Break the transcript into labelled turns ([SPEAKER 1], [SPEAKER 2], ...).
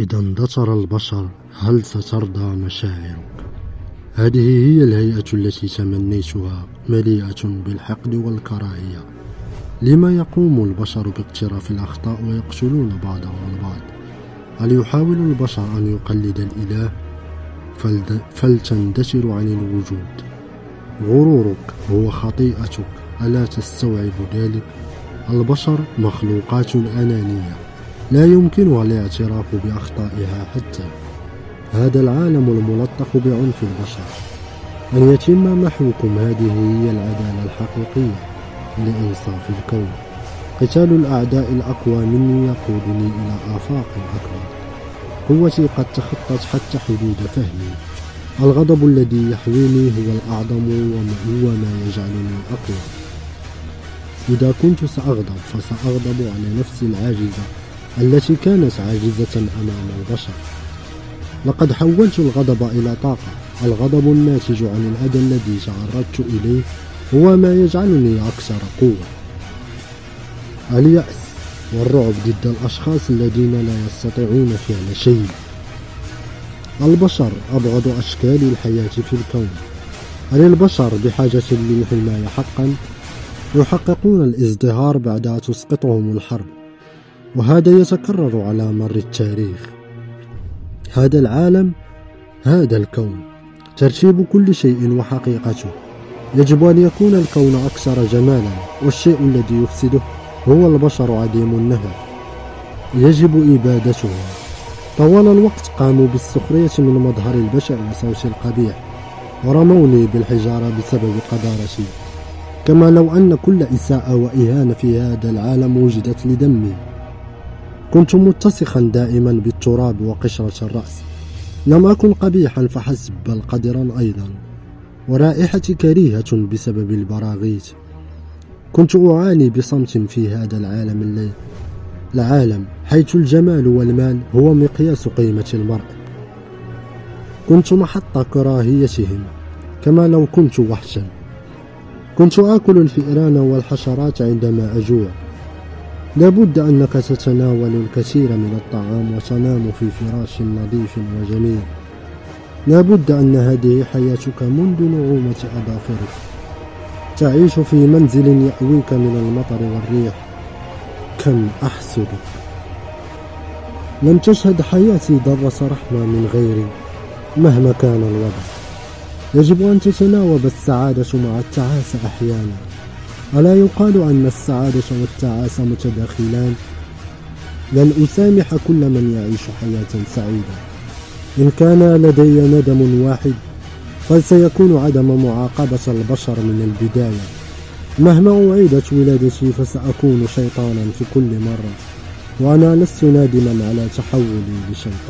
[SPEAKER 1] إذا اندثر البشر هل سترضى مشاعرك؟ هذه هي الهيئة التي تمنيتها مليئة بالحقد والكراهية. لما يقوم البشر باقتراف الأخطاء ويقتلون بعضهم البعض؟ هل يحاول البشر أن يقلد الإله؟ فلتندثر عن الوجود. غرورك هو خطيئتك ألا تستوعب ذلك؟ البشر مخلوقات أنانية لا يمكنها الاعتراف بأخطائها حتى. هذا العالم الملطخ بعنف البشر. أن يتم محوكم هذه هي العدالة الحقيقية لإنصاف الكون. قتال الأعداء الأقوى مني يقودني إلى آفاق أكبر. قوتي قد تخطت حتى حدود فهمي. الغضب الذي يحويني هو الأعظم وهو ما يجعلني أقوى. إذا كنت سأغضب فسأغضب على نفسي العاجزة. التي كانت عاجزة أمام البشر. لقد حولت الغضب إلى طاقة. الغضب الناتج عن الأذى الذي تعرضت إليه هو ما يجعلني أكثر قوة. اليأس والرعب ضد الأشخاص الذين لا يستطيعون فعل شيء. البشر أبغض أشكال الحياة في الكون. هل البشر بحاجة للحماية حقا؟ يحققون الازدهار بعدها تسقطهم الحرب. وهذا يتكرر على مر التاريخ. هذا العالم هذا الكون. ترتيب كل شيء وحقيقته. يجب أن يكون الكون أكثر جمالا والشيء الذي يفسده هو البشر عديم النهى يجب إبادتهم طوال الوقت قاموا بالسخرية من مظهر البشع وصوت القبيح. ورموني بالحجارة بسبب قدارتي. كما لو أن كل إساءة وإهانة في هذا العالم وجدت لدمي. كنت متسخا دائما بالتراب وقشرة الرأس. لم أكن قبيحا فحسب بل قدرا أيضا. ورائحتي كريهة بسبب البراغيث كنت أعاني بصمت في هذا العالم الليل. العالم حيث الجمال والمال هو مقياس قيمة المرء. كنت محط كراهيتهم كما لو كنت وحشا. كنت آكل الفئران والحشرات عندما أجوع. لابد أنك تتناول الكثير من الطعام وتنام في فراش نظيف وجميل. لابد أن هذه حياتك منذ نعومة أظافرك. تعيش في منزل يأويك من المطر والريح. كم أحسدك. لم تشهد حياتي ضرس رحمة من غيري مهما كان الوضع. يجب أن تتناوب السعادة مع التعاسة أحيانا. ألا يقال أن السعادة والتعاسة متداخلان؟ لن أسامح كل من يعيش حياة سعيدة. إن كان لدي ندم واحد فسيكون عدم معاقبة البشر من البداية. مهما أعيدت ولادتي فسأكون شيطانا في كل مرة وأنا لست نادما على تحولي لشيطان.